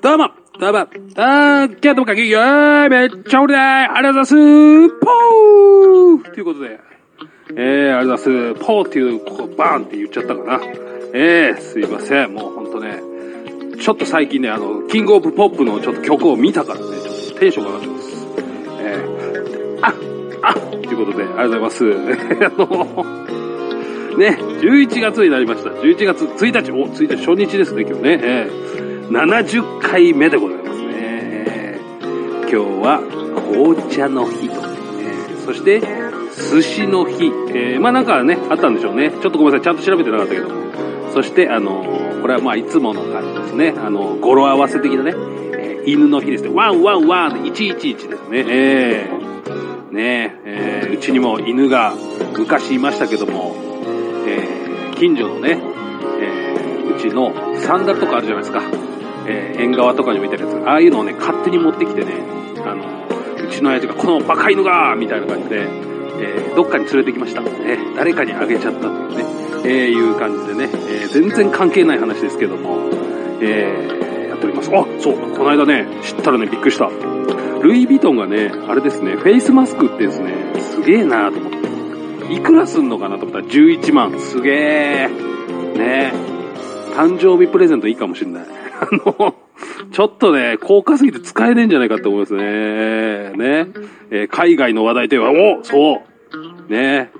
どうも、どうも、あー、今日もかき、よーい、めっちゃ俺だいありがとうございますポーということで、えー、ありがとうございます。ポーっていう、ここバーンって言っちゃったかな。えー、すいません。もうほんとね、ちょっと最近ね、あの、キングオブポップのちょっと曲を見たからね、ちょっとテンション上がってます。えー、あっ、あっ、ということで、ありがとうございます。あの、ね、11月になりました。11月1日、お、1日初日ですね、今日ね。えー、70回目でございますね。今日は紅茶の日と、えそして寿司の日、えーまあなんかね、あったんでしょうね。ちょっとごめんなさい、ちゃんと調べてなかったけど。そして、あのこれはまあいつもの感じですね。あの語呂合わせ的なね、えー犬の日ですね。ワンワンワンで111ですね。えーねえーうちにも犬が昔いましたけども、えー近所のね、えーうちのサンダルとかあるじゃないですか。えー縁側とかに置いてあるやつ。ああいうのをね、勝手に持ってきてね、あの、うちの親父が、このバカ犬がみたいな感じで、えーどっかに連れてきました。ね、誰かにあげちゃったというね、えいう感じでね、え全然関係ない話ですけども、えーやっております。あ、そう、この間ね、知ったらね、びっくりした。ルイ・ヴィトンがね、あれですね、フェイスマスクってですね、すげえなと思って。いくらすんのかなと思ったら11万。すげえ。ね誕生日プレゼントいいかもしんない。あの、ちょっとね、高価すぎて使えねえんじゃないかって思いますね。ね。えー海外の話題といえば、おそう。ね。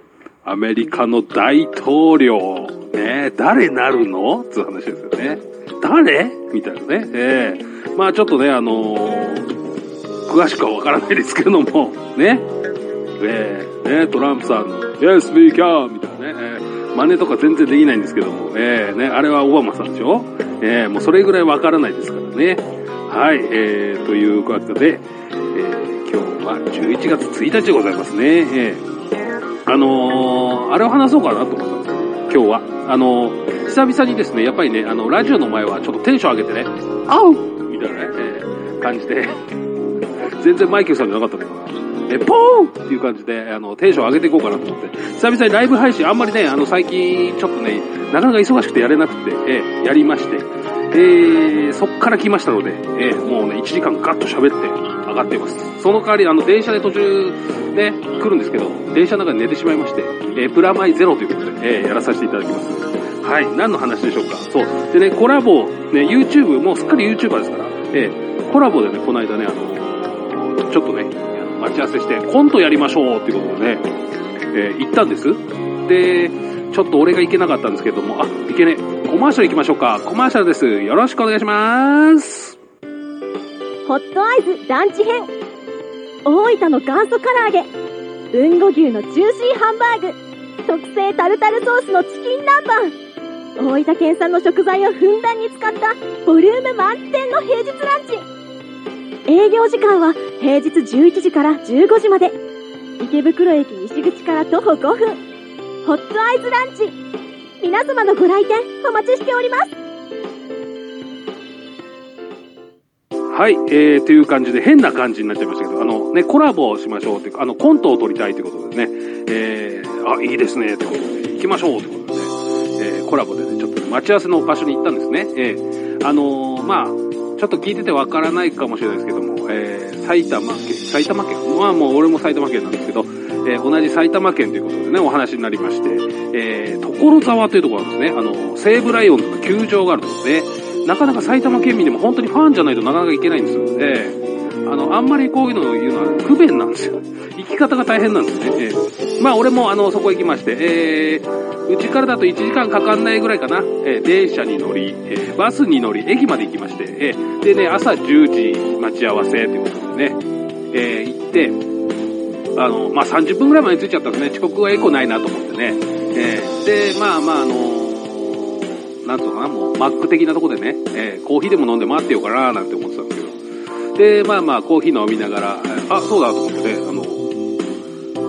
アメリカの大統領、ね。誰なるの？つう話ですよね。誰？みたいなね。ええまあちょっとね、あのー詳しくはわからないですけども、ね。ええね、トランプさんの、Yes, we can! みたいなね、真似とか全然できないんですけども、ええね、あれはオバマさんでしょ？ええもうそれぐらいわからないですからね。はい、えー、ということで、えー今日は11月1日でございますね。えーあのーあれを話そうかなと思ったんですよ。今日は。あのー久々にですね、やっぱりね、あの、ラジオの前はちょっとテンション上げてね、あうみたいなね、えー感じで、全然マイケルさんじゃなかったのかな。え、ポーンっていう感じで、あの、テンション上げていこうかなと思って。久々にライブ配信、あんまりね、あの、最近、ちょっとね、なかなか忙しくてやれなくて、えやりまして、えーそっから来ましたので、えーもうね、1時間ガッと喋って上がってます。その代わり、あの、電車で途中、ね、来るんですけど、電車の中で寝てしまいまして、えープラマイゼロということで、えーやらさせていただきます。はい、何の話でしょうか。そう。でね、コラボ、ね、YouTube、もうすっかり YouTuber ですから、えーコラボでね、この間ね、あの、ちょっとね、待ち合わせして、コントやりましょうっていうことでね、えー行ったんです。で、ちょっと俺が行けなかったんですけども、あ、いけねえ。コマーシャル行きましょうか。コマーシャルです。よろしくお願いします。ホットアイズランチ編大分の元祖唐揚げ豊後牛のジューシーハンバーグ特製タルタルソースのチキン南蛮大分県産の食材をふんだんに使ったボリューム満点の平日ランチ営業時間は平日11時から15時まで。池袋駅西口から徒歩5分。ホットアイズランチ。皆様のご来店お待ちしております。はい、えー、という感じで変な感じになっちゃいましたけど、あのね、コラボをしましょうっていうか、あの、コントを撮りたいということでね、えー、あ、いいですね、ということで、行きましょうということでね、えー、コラボでね、ちょっと待ち合わせの場所に行ったんですね。えー、あのーまあ、ちょっと聞いててわからないかもしれないですけども、えー、埼玉県、埼玉県、まあもう俺も埼玉県なんですけど、えー同じ埼玉県ということでね、お話になりまして、えー、所沢というところなんですね。あの、西武ライオンズの球場があるところで、なかなか埼玉県民でも本当にファンじゃないとなかなか行けないんですよ。えー、あの、あんまりこういうのを言うのは不便なんですよ。行き方が大変なんですね。えー、まあ俺もあの、そこ行きまして、えー、うちからだと1時間かかんないぐらいかな、えー、電車に乗り、えー、バスに乗り、駅まで行きまして、えー、でね、朝10時待ち合わせということでね、え、行って、あの、まあ、30分ぐらい前に着いちゃったんですね。遅刻はエコないなと思ってね。えで、まあまあ、あのなんつうのかな、もう、マック的なとこでね、えコーヒーでも飲んで待ってようかな、なんて思ってたんですけど。で、まあまあ、コーヒー飲みながら、あ、そうだと思ってね、あの、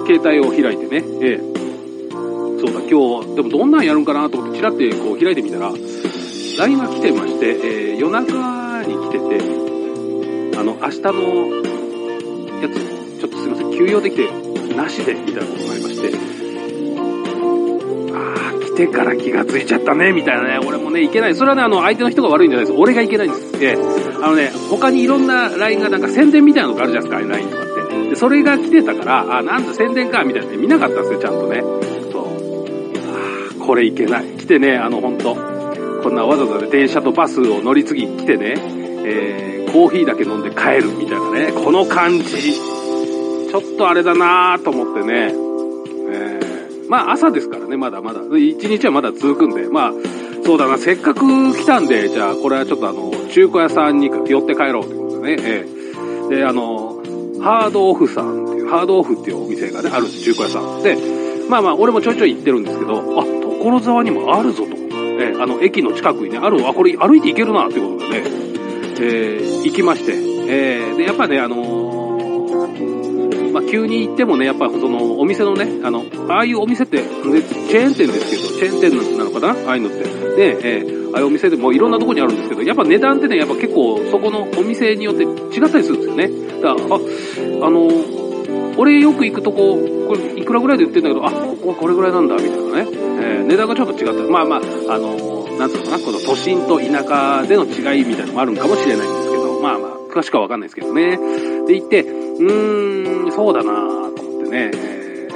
携帯を開いてね、えそうだ、今日、でもどんなんやるんかなと思って、チラってこう開いてみたら、LINE が来てまして、えー夜中に来てて、あの、明日のやつ、ちょっとすいません、休養できて、なしで、みたいなことがありまして、あー、来てから気がついちゃったね、みたいなね。俺もね、いけない。それはね、あの、相手の人が悪いんじゃないです。俺がいけないんです。ええ。あのね、他にいろんな LINE がなんか宣伝みたいなのがあるじゃないですか、LINE とかって。で、それが来てたから、あ、なんだ宣伝か、みたいなね、見なかったんですよ、ちゃんとね。これいけない。来てね、あの、ほんと。こんなわざわざ電車とバスを乗り継ぎ来てね、えー、コーヒーだけ飲んで帰るみたいなね、この感じ。ちょっとあれだなぁと思ってね、えー、まあ朝ですからね、まだまだ。一日はまだ続くんで、まあ、そうだな、せっかく来たんで、じゃあこれはちょっとあの、中古屋さんに寄って帰ろうということでね、えー、で、あの、ハードオフさんっていう、ハードオフっていうお店がね、あるんです、中古屋さん。で、まあまあ、俺もちょいちょい行ってるんですけど、あ、所沢にもあるぞと。えーあの、駅の近くにね、ある、あ、これ歩いて行けるな、っていうことでね、えー行きまして、えーで、やっぱね、あのーまあ、急に行ってもね、やっぱその、お店のね、あの、ああいうお店って、ね、チェーン店ですけど、チェーン店なのかなああいうのって。で、えーああいうお店でもいろんなとこにあるんですけど、やっぱ値段ってね、やっぱ結構そこのお店によって違ったりするんですよね。だから、あ、あのー俺よく行くとこ、これいくらぐらいで売ってんだけど、あ、ここはこれぐらいなんだ、みたいなね。えー値段がちょっと違った。まあまあ、あのーなんつうのかな、この都心と田舎での違いみたいなのもあるんかもしれないんですけど、まあまあ、詳しくはわかんないですけどね。で、行って、うーん、そうだなぁと思ってね、えー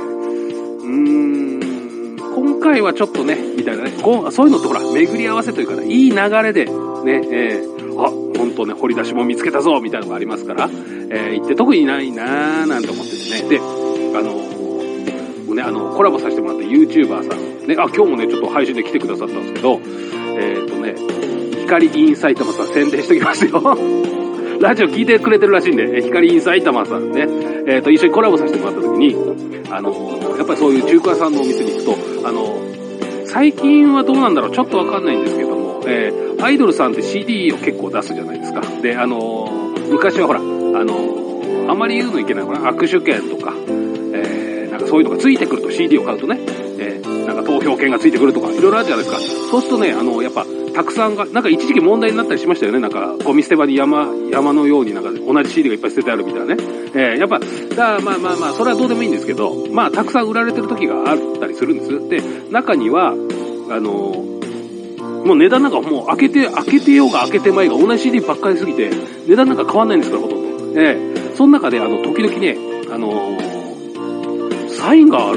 うーん、今回はちょっとね、みたいなね、こうそういうのってほら、巡り合わせというかね、いい流れで、ね、えーあ、本当ね、掘り出しも見つけたぞ、みたいなのがありますから、えー行って特にないなぁなんて思っててね。で、あのーね、あの、コラボさせてもらった YouTuber さん、ね、あ、今日もね、ちょっと配信で来てくださったんですけど、えっ、とね、光イン埼玉さん宣伝しておきますよ。ラジオ聞いてくれてるらしいんで、光イン埼玉さんね、えっ、と、一緒にコラボさせてもらった時に、あのやっぱりそういう中華屋さんのお店に行くと、あの最近はどうなんだろうちょっとわかんないんですけども、えーアイドルさんって CD を結構出すじゃないですか。で、あの昔はほら、あのあまり言うのいけないのかな握手券と、かそういうのがついてくると CD を買うとね、えーなんか投票券がついてくるとか、いろいろあるじゃないですか。そうするとね、あの、やっぱ、たくさんが、なんか一時期問題になったりしましたよね。なんか、ゴミ捨て場に山、山のようになんか同じ CD がいっぱい捨ててあるみたいなね。えーやっぱ、だまあまあまあ、それはどうでもいいんですけど、まあ、たくさん売られてる時があったりするんです。で、中には、あのもう値段なんかもう開けて、開けてようが開けてまいが同じ CD ばっかりすぎて、値段なんか変わんないんですから、ほとんど。ええその中で、あの、時々ね、あのサインが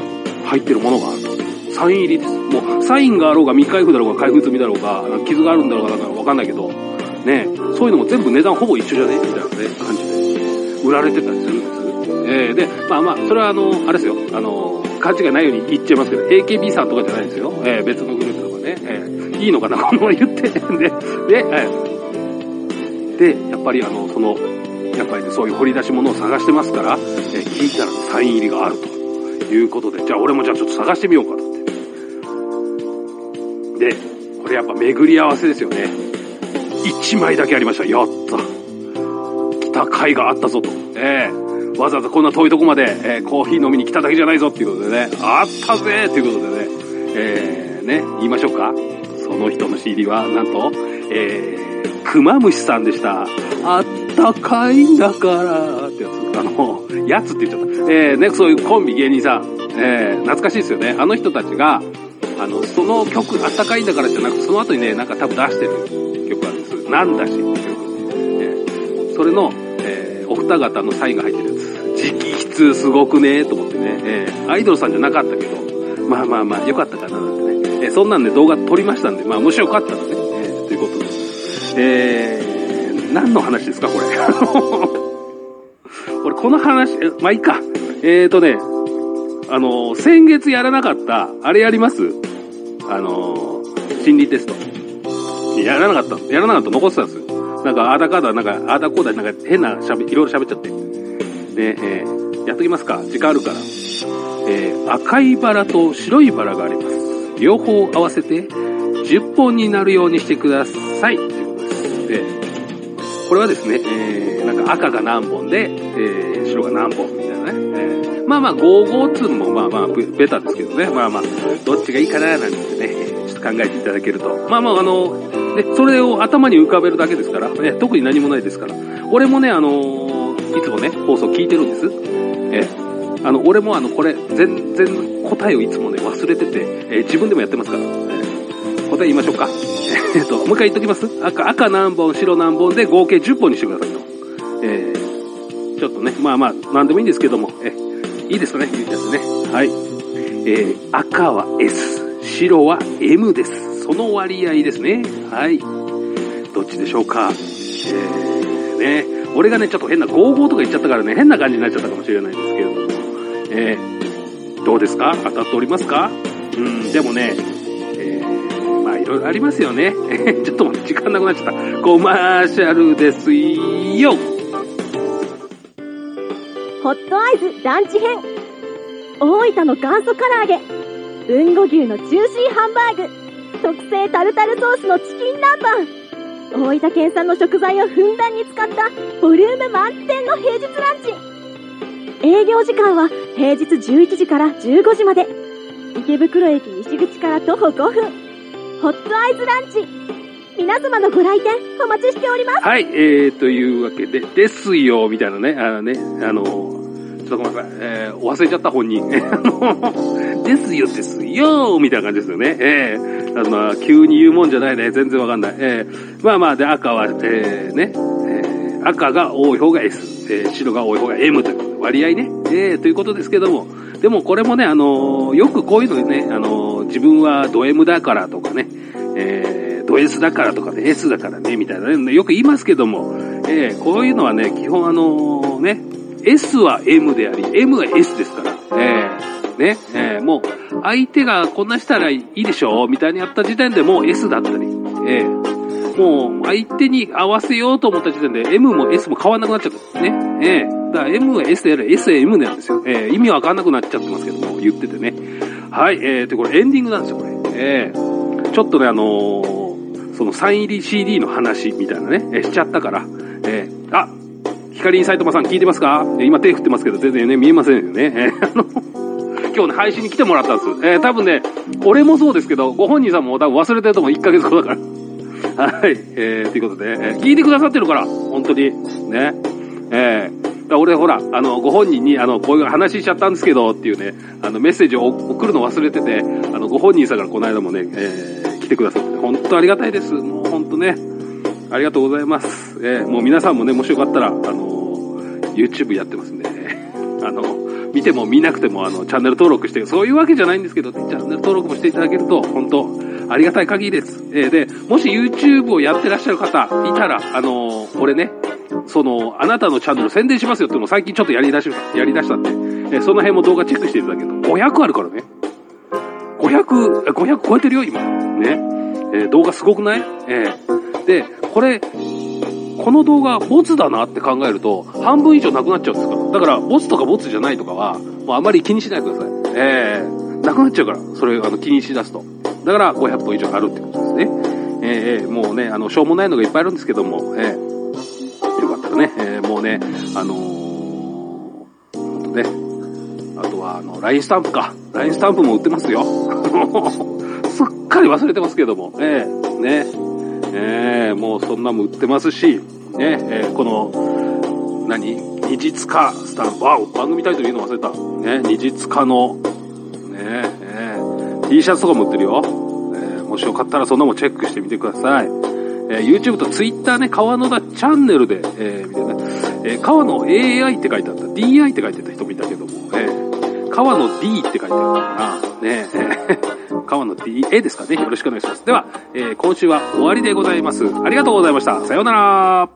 入ってるものがあると。サイン入りです。もう、サインがあろうが、未開封だろうが、開封済みだろうが、なんか傷があるんだろうが、なんかわかんないけど、ね、そういうのも全部値段ほぼ一緒じゃねみたいなね、感じで、売られてたりするんです。えーで、まあまあ、それはあの、あれですよ、あの、勘違いないように言っちゃいますけど、AKB さんとかじゃないですよ。えー別のグループとかね、えーいいのかな、このまま言ってん。で、で、えーで、やっぱりあの、その、やっぱりね、そういう掘り出し物を探してますから、えー聞いたらサイン入りがあるということで、じゃあ俺もじゃあちょっと探してみようかと思って。で、これやっぱ巡り合わせですよね。1枚だけありました。やった。来た甲斐があったぞと。ええわざわざこんな遠いとこまで、えーコーヒー飲みに来ただけじゃないぞっていうことでね、あったぜっていうことでね、えー、ね、言いましょうか。その人の CD は、なんと、えー、クマムシさんでした。あったかいんだから、ってやつ。あの、やつって言っちゃった。えー、ね、そういうコンビ芸人さん、えー、懐かしいですよね。あの人たちが、あの、その曲、あったかいんだからじゃなくて、その後にね、なんか多分出してる曲があるんです。なんだしっていう曲。えーそれの、えーお二方のサインが入ってるやつ。直筆すごくねと思ってね、えーアイドルさんじゃなかったけど、まあまあまあ、よかったかななんてね。えーそんなんで動画撮りましたんで、まあもしよかったらね、えーということです。えー、何の話ですか、これ？俺、この話、まあいいか。えーとね、あの先月やらなかった、あれやります？あの心理テスト。やらなかった。やらなかった。残ってたんですよ。なんか、あーだかだ、なんか、あーだこうだ、なんか変なしゃべ、いろいろ喋っちゃって。で、えー、やっときますか。時間あるから。えー、赤いバラと白いバラがあります。両方合わせて10本になるようにしてください。こ。れはですね、えー、なんか赤が何本で、えー、白が何本みたいなね。えー、まあまあ、55つもまあまあ、ベタですけどね。まあまあ、どっちがいいかななんてね、ちょっと考えていただけると。まあまあ、あの、ね、それを頭に浮かべるだけですから、ね、特に何もないですから。俺もね、あのいつもね、放送聞いてるんです。えーあの、俺もあの、これ、全然答えをいつもね、忘れてて、えー自分でもやってますから、えー答え言いましょうか。えっと、もう一回言っときます？赤、赤何本、白何本で合計10本にしてくださいと。えー、ちょっとね、まあまあ、なんでもいいんですけども、えいいですかね、言っちゃってね。はい。えー、赤は S、白は M です。その割合ですね。はい。どっちでしょうか？えー、ね。俺がね、ちょっと変な55とか言っちゃったからね、変な感じになっちゃったかもしれないんですけれども。えー、どうですか？当たっておりますか？うん、でもね、いろいろありますよね。ちょっと待って、時間なくなっちゃった。コマーシャルですよ。ホットアイズランチ編。大分の元祖唐揚げ。豊後牛のジューシーハンバーグ。特製タルタルソースのチキン南蛮。大分県産の食材をふんだんに使ったボリューム満点の平日ランチ。営業時間は平日11時から15時まで。池袋駅西口から徒歩5分。ホットアイズランチ皆様のご来店お待ちしておりますはい、えー、というわけで、ですよ、みたいなね、あのね、あの、ちょっとごめんなさい、えー、忘れちゃった本人。あの、ですよ、ですよ、みたいな感じですよね。えー、あの、急に言うもんじゃないね、全然わかんない。えー、まあまあ、で、赤は、えー、ね、えー、赤が多い方が S、えー、白が多い方が M という割合ね、えー、ということですけども、でもこれもね、あのよくこういうのね、あの自分はド M だからとかね、えー、ド S だからとかね、S だからね、みたいなね、よく言いますけども、えー、こういうのはね、基本あのね、S は M であり、M は S ですから、えー、ね、えー、もう、相手がこんなしたらいいでしょみたいにやった時点でもう S だったり、えー、もう、相手に合わせようと思った時点で M も S も変わんなくなっちゃったね。えー、だから M は S であれ、S は M なんですよ。えー、意味わかんなくなっちゃってますけども、言っててね。はい、えー、で、これエンディングなんですよ、これ。えー、ちょっとね、あのー、そのサイン入り CD の話みたいなね、えーしちゃったから、えー、あ、ヒカリン斎藤さん聞いてますか？今手振ってますけど、全然ね、見えませんよね。えーあの、今日ね、配信に来てもらったんです。えー、多分ね、俺もそうですけど、ご本人さんも多分忘れてると思う。1ヶ月後だから。はい。えー、ということで、えー聞いてくださってるから、本当に。ね。えー、俺ほら、あの、ご本人に、あの、こういう話しちゃったんですけど、っていうね、あの、メッセージを送るの忘れてて、あの、ご本人さんからこの間もね、えー、来てくださって、本当ありがたいです。もう本当ね、ありがとうございます。えー、もう皆さんもね、もしよかったら、あの、YouTube やってますんで、あの、見ても見なくても、あの、チャンネル登録して、そういうわけじゃないんですけど、チャンネル登録もしていただけると、本当ありがたい限りです。えーで、もし YouTube をやってらっしゃる方いたら、あのー、俺ね、その、あなたのチャンネル宣伝しますよっていうのを最近ちょっとやり出し、やり出したんで、えその辺も動画チェックしていただけると、500あるからね。500、500超えてるよ、今。ね。えー動画すごくない？えーで、これ、この動画、ボツだなって考えると、半分以上なくなっちゃうんですから。だから、ボツとかボツじゃないとかは、もうあまり気にしないでください。えー、なくなっちゃうから、それ、あの、気にしだすと。だから、500本以上あるってことですね。ええーもうね、あの、しょうもないのがいっぱいあるんですけども、えーかね、えーもうね、あのー、とね、あとは、あの、LINE スタンプか。LINE スタンプも売ってますよ。すっかり忘れてますけども、えーね、えーもうそんなも売ってますし、ね、えーこの、何？二日化スタンプ、あ、番組タイトル言うの忘れた。ね、二日化の、ね、えー T シャツとかも売ってるよ。えもしよかったらそんなもチェックしてみてください。え YouTube と Twitter ね、川野田チャンネルで、えー見てね、え川野 AI って書いてあった。DI って書いてた人もいたけども、えー川野 D って書いてあったかな。ね、えー 川野 DA ですかね。よろしくお願いします。では、え今週は終わりでございます。ありがとうございました。さようなら。